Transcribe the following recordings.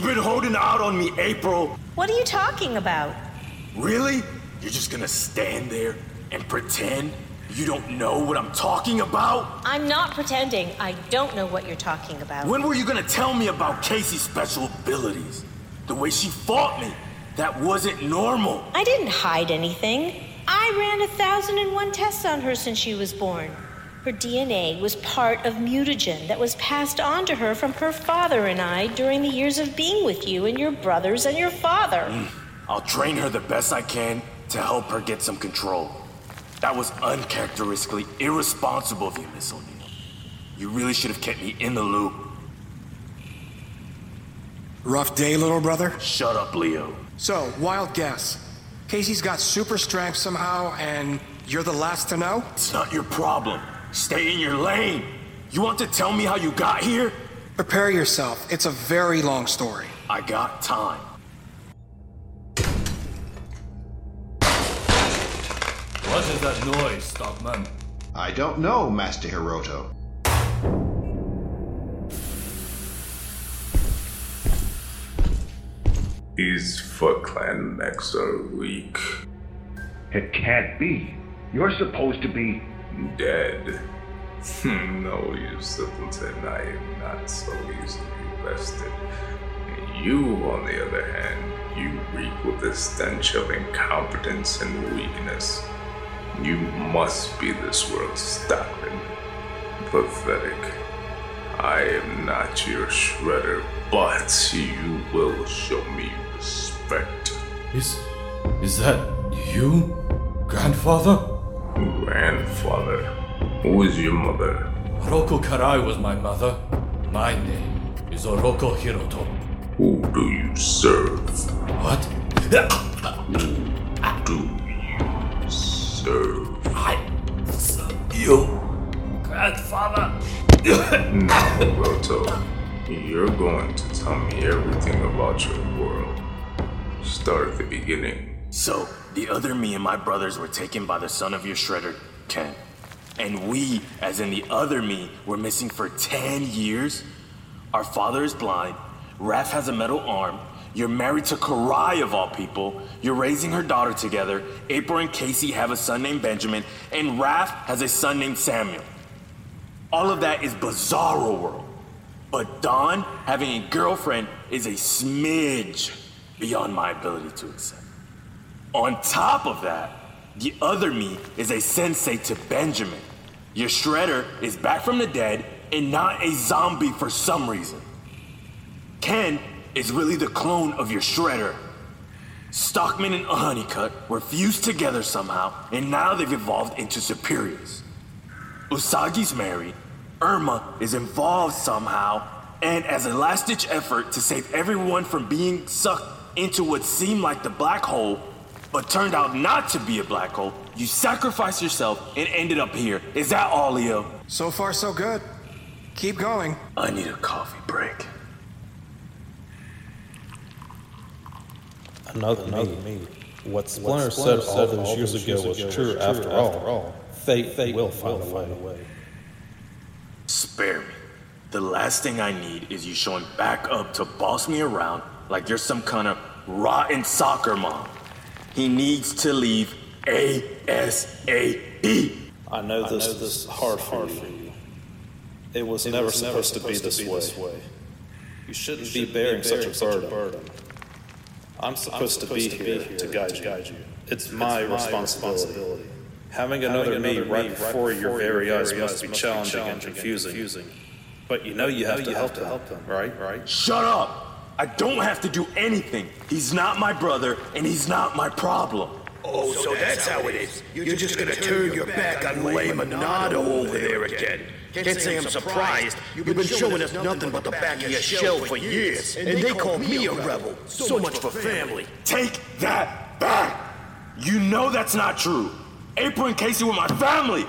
You've been holding out on me, April. What are you talking about? Really? You're just gonna stand there and pretend you don't know what I'm talking about? I'm not pretending. I don't know what you're talking about. When were you gonna tell me about Casey's special abilities? The way she fought me? That wasn't normal. I didn't hide anything. I ran a thousand and one tests on her since she was born. Her DNA was part of mutagen that was passed on to her from her father and I during the years of being with you and your brothers and your father. Mm. I'll train her the best I can to help her get some control. That was uncharacteristically irresponsible of you, Miss O'Neil. You really should have kept me in the loop. Rough day, little brother? Shut up, Leo. So, wild guess. Casey's got super strength somehow, and you're the last to know? It's not your problem. Stay in your lane. You want to tell me how you got here? Prepare yourself. It's a very long story. I got time. What is that noise, Stockman? I don't know, Master Hiroto. Is Foot Clan mechs are weak. It can't be. You're supposed to be dead. Hmm, no, you simpleton, I am not so easily bested. You, on the other hand, you reek with the stench of incompetence and weakness. You must be this world's Stockman. Pathetic. I am not your shredder, but you will show me respect. Is. is that you? Grandfather? Grandfather? Who is your mother? Oroku Karai was my mother. My name is Oroku Hiroto. Who do you serve? What? Who do you serve? I serve you, Grandfather. now, Roto, you're going to tell me everything about your world. Start at the beginning. So, the other me and my brothers were taken by the son of your shredder, Ken. And we, as in the other me, were missing for 10 years? Our father is blind, Raph has a metal arm, you're married to Karai of all people, you're raising her daughter together, April and Casey have a son named Benjamin, and Raph has a son named Samuel. All of that is bizarro world. But Don having a girlfriend is a smidge beyond my ability to accept. On top of that, the other me is a sensei to Benjamin. Your shredder is back from the dead and not a zombie for some reason. Ken is really the clone of your shredder. Stockman and Honeycutt were fused together somehow, and now they've evolved into superiors. Usagi's married, Irma is involved somehow, and as a last ditch effort to save everyone from being sucked into what seemed like the black hole, but turned out not to be a black hole, you sacrificed yourself and ended up here. Is that all, Leo? So far, so good. Keep going. I need a coffee break. Another, Another me. me. What Splinter, what Splinter said, all those all years, ago was, was true, after, after all. all. Fate, Fate will, find, find a way. Spare me. The last thing I need is you showing back up to boss me around like you're some kind of rotten soccer mom. He needs to leave ASAP. I know this, I know this is hard, for, hard you. for you. It was, it never, was supposed supposed to be, this, to be way. this way. You shouldn't, you shouldn't be, bearing be bearing such a burden. burden. I'm supposed, I'm supposed to, be to, be here, here to, guide, to guide you. It's, it's my, my responsibility. responsibility. Having another, Having another me right before your very eyes must be challenging and confusing. But you know you have to help them, right? Right? Shut up! I don't have to do anything. He's not my brother, and he's not my problem. Oh, so, so that's, that's how it is. You're, You're just, gonna, gonna turn your back on Lay Monado over there again. Can't say I'm surprised. You've been showing us nothing but the back of your shell for years. And they call me a rebel. So much for family. Take that back! You know that's not true. April and Casey were my family,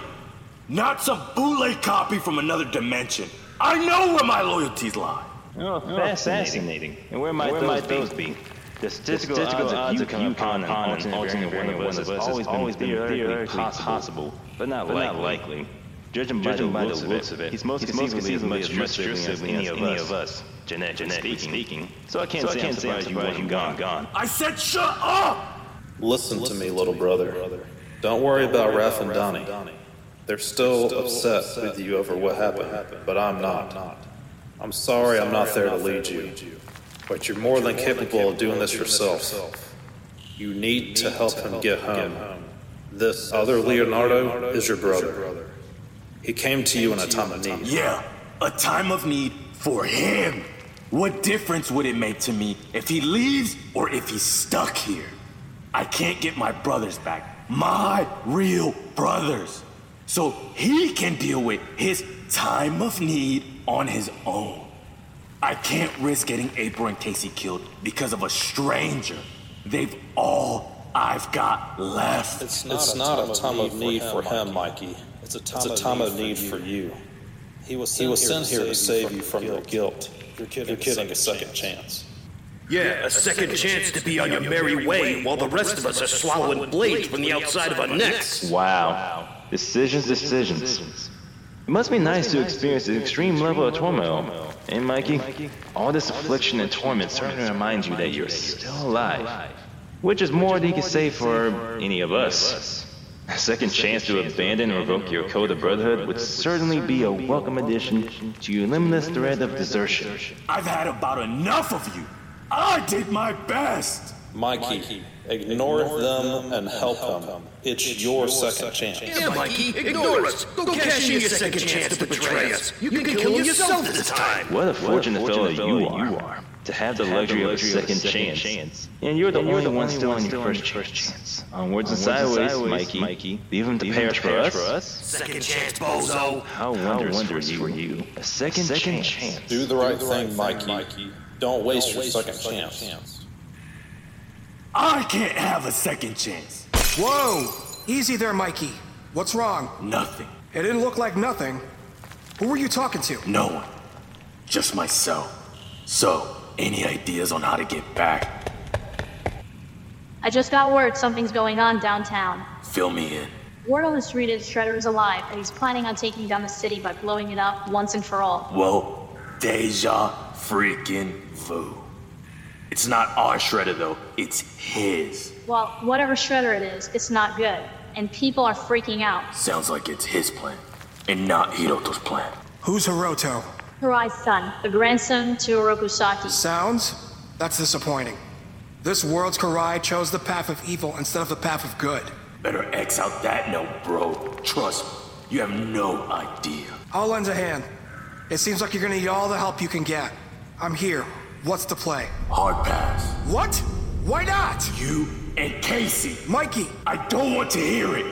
not some bootleg copy from another dimension. I know where my loyalties lie. Oh, fascinating. fascinating. And where might, where those, might those be? The statistical, the statistical odds, odds of you, you coming upon an alternate, alternate variant of one of us has always been theoretically possible, possible, but not, but likely. not likely. Judging by, the, looks of it, he's most conceivably as much trustworthy as any of us, genetically speaking. So I can't say I'm surprised you want him gone. I said shut up! Listen to me, little brother. Don't worry about Raph and Donnie. They're still upset with you over what happened, but I'm not. I'm sorry I'm not there to lead you, but you're more than capable of doing this yourself. You need to help him get home. This other Leonardo is your brother. He came to you in a time of need. Yeah, a time of need for him. What difference would it make to me if he leaves or if he's stuck here? I can't get my brothers back. My real brothers. So he can deal with his time of need on his own. I can't risk getting April and Casey killed because of a stranger. They've all I've got left. It's not, it's not a time of need for him, Mikey. It's a time, it's a time of need for you. He was sent, he was sent here to save you from your guilt. You're kidding, You're getting a second chance. Yeah, a second chance to be on your merry way while the rest of us are swallowing blades from the outside of our necks. Wow. Decisions, decisions. It must be nice to experience an extreme level of turmoil. And Mikey, all this affliction and torment certainly reminds you that you're still alive. Which is more than you can say for any of us. A second chance to abandon or revoke your code of brotherhood would certainly be a welcome addition to your limitless thread of desertion. I've had about enough of you. I did my best. Mikey, ignore them and help them. It's your second chance. Yeah, Mikey, ignore us. Go cash in your second chance to betray us. You can kill yourself this time. What a fortunate fellow you are to have the luxury of a second chance. And you're the only one still on your first chance. Onwards and sideways, Mikey. Leave them to perish for us. Second chance, bozo. How wondrous for you. A second chance. Do the right thing, Mikey. Don't waste your second chance. I can't have a second chance. Whoa! Easy there, Mikey. What's wrong? Nothing. It didn't look like nothing. Who were you talking to? No one. Just myself. So, any ideas on how to get back? I just got word something's going on downtown. Fill me in. Word on the street is Shredder is alive, and he's planning on taking down the city by blowing it up once and for all. Whoa, deja freaking vu. It's not our Shredder though, it's his. Well, whatever Shredder it is, it's not good, and people are freaking out. Sounds like it's his plan, and not Hiroto's plan. Who's Hiroto? Hirai's son, the grandson to Oroku Saki. Sounds? That's disappointing. This world's Karai chose the path of evil instead of the path of good. Better X out that note, bro. Trust me, you have no idea. I'll lend a hand. It seems like you're gonna need all the help you can get. I'm here. What's the play? Hard pass. What? Why not? You and Casey. Mikey! I don't want to hear it.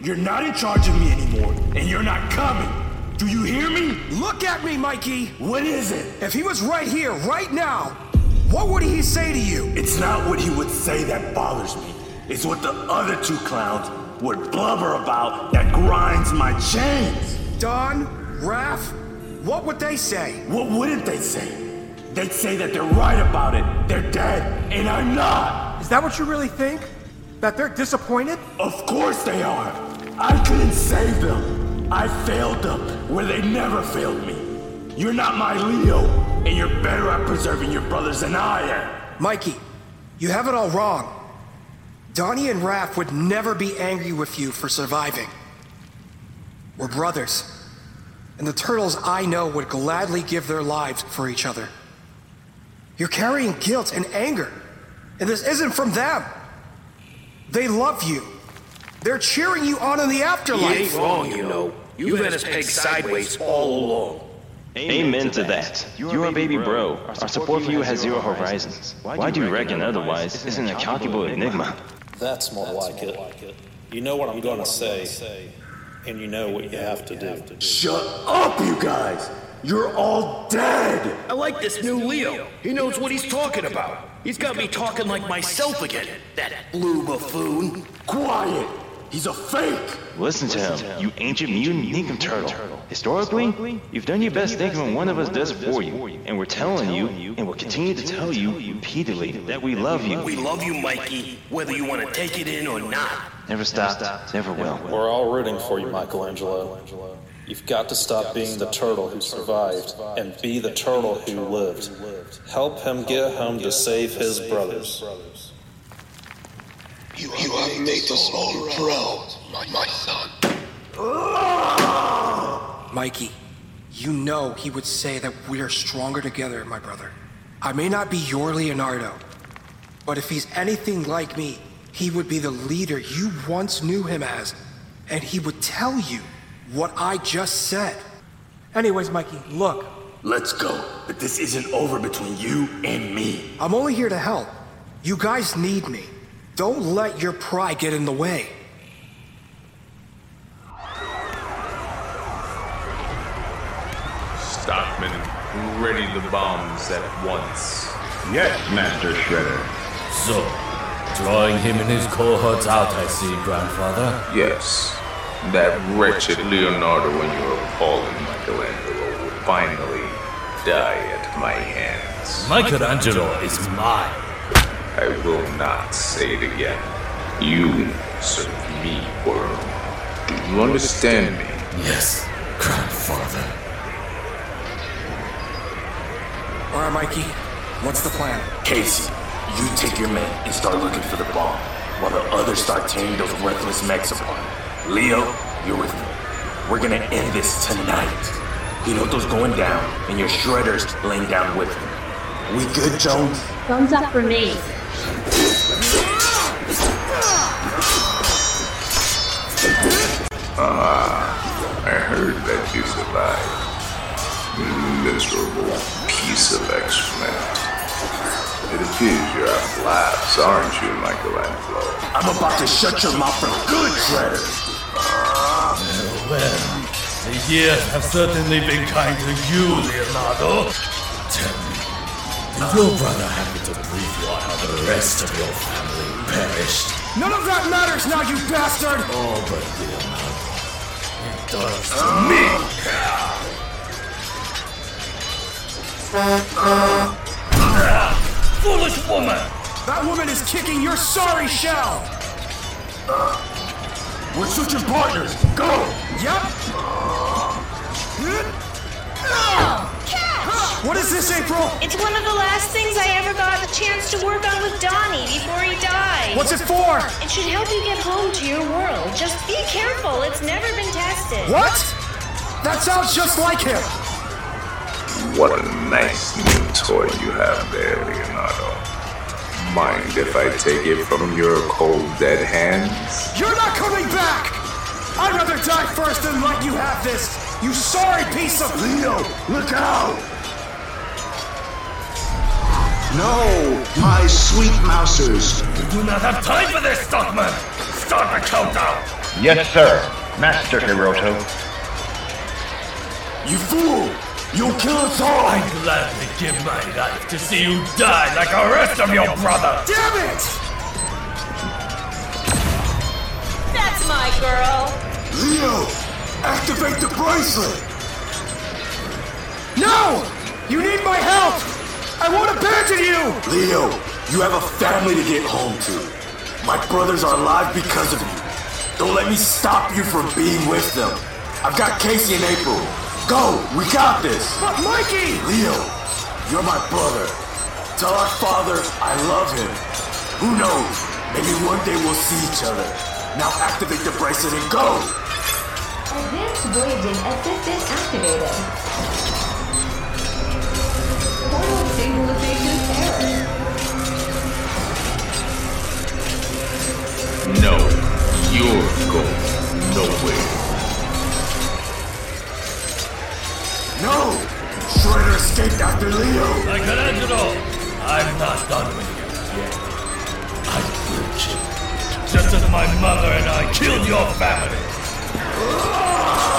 You're not in charge of me anymore, and you're not coming. Do you hear me? Look at me, Mikey! What is it? If he was right here, right now, what would he say to you? It's not what he would say that bothers me. It's what the other two clowns would blubber about that grinds my chains. Don, Raph, what would they say? What wouldn't they say? They'd say that they're right about it. They're dead, and I'm not. Is that what you really think? That they're disappointed? Of course they are. I couldn't save them. I failed them where they never failed me. You're not my Leo, and you're better at preserving your brothers than I am. Mikey, you have it all wrong. Donnie and Raph would never be angry with you for surviving. We're brothers. And the turtles I know would gladly give their lives for each other. You're carrying guilt and anger. And this isn't from them. They love you. They're cheering you on in the afterlife. You ain't wrong, you know. You've had us pegged sideways all along. Amen to that. You're a baby bro. Our support for you has zero horizons. Why do you reckon otherwise? It's an incalculable enigma. That's more like it. You know what I'm going to say, and you know what you have to do. Shut up, you guys! You're all dead! I like this new Leo. He knows what he's talking about. He's got me talking like myself again. That blue buffoon. Quiet! He's a fake! Listen to him, you ancient mutant Ninkum turtle. Historically, you've done your best thinking when one of us does it for you. And we're telling you, and we'll continue to tell you repeatedly, that we love you. We love you, Mikey, whether you want to take it in or not. Never stopped, never will. We're all rooting for you, Michelangelo. You've got to stop being the turtle who survived and be the turtle who lived. Help him get home to save his brothers. You, you have made this all proud, my, my son. Mikey, you know he would say that we are stronger together, my brother. I may not be your Leonardo, but if he's anything like me, he would be the leader you once knew him as, and he would tell you what I just said. Anyways, Mikey, look. Let's go. But this isn't over between you and me. I'm only here to help. You guys need me. Don't let your pride get in the way. Stockman, ready the bombs at once. Yes, Master Shredder. So, drawing him and his cohorts out, I see, Grandfather. Yes. That wretched Leonardo and your appalling Michelangelo will finally die at my hands. Michelangelo is mine. I will not say it again. You serve me, world. Do you understand me? Yes, Grandfather. All right, Mikey. What's the plan? Casey, you take your men and start looking for the bomb, while the others start tearing those worthless mechs apart. Leo, you're with me. We're gonna end this tonight. Hiroto's going down, and your shredder's laying down with him. We good, Jones? Thumbs up for me. Ah, I heard that you survived. You miserable piece of excrement. It appears you're out of laughs, aren't you, Michelangelo? I'm about to shut your mouth for good, Shredder. Well, the years have certainly been kind to you, Leonardo. Tell me, did your brother happen to brief you on how the rest of your family perished? None of that matters now, you bastard! Oh, but Leonardo, it does to me. Foolish woman! That woman is kicking your sorry shell! We're switching partners. Go! Yep! What is this, April? It's one of the last things I ever got a chance to work on with Donnie before he died. What's it for? It should help you get home to your world. Just be careful. It's never been tested. What? That sounds just like him! What a nice new toy you have there, Leonardo. Mind if I take it from your cold, dead hands? You're not coming back! I'd rather die first than let you have this! You sorry piece of. Leo, look out! No, my sweet mousers. We do not have time for this, Stockman! Start the countdown! Yes, sir, Master Hiroto. You fool! You'll kill us all! I'd gladly give my life to see you die like the rest of your brother! Damn it! My girl. Leo, activate the bracelet! No! You need my help! I won't abandon you! Leo, you have a family to get home to. My brothers are alive because of you. Don't let me stop you from being with them. I've got Casey and April. Go, we got this. But Mikey! Leo, you're my brother. Tell our father I love him. Who knows? Maybe one day we'll see each other. Now activate the bracelet and go! Advanced voyaging assistant activated. Portal stabilization error. No, you're going nowhere. No! Shredder escaped after Leo! Michelangelo, I'm not done with my mother and I killed your family.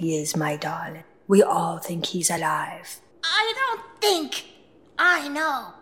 He is, my darling. We all think he's alive. I don't think. I know.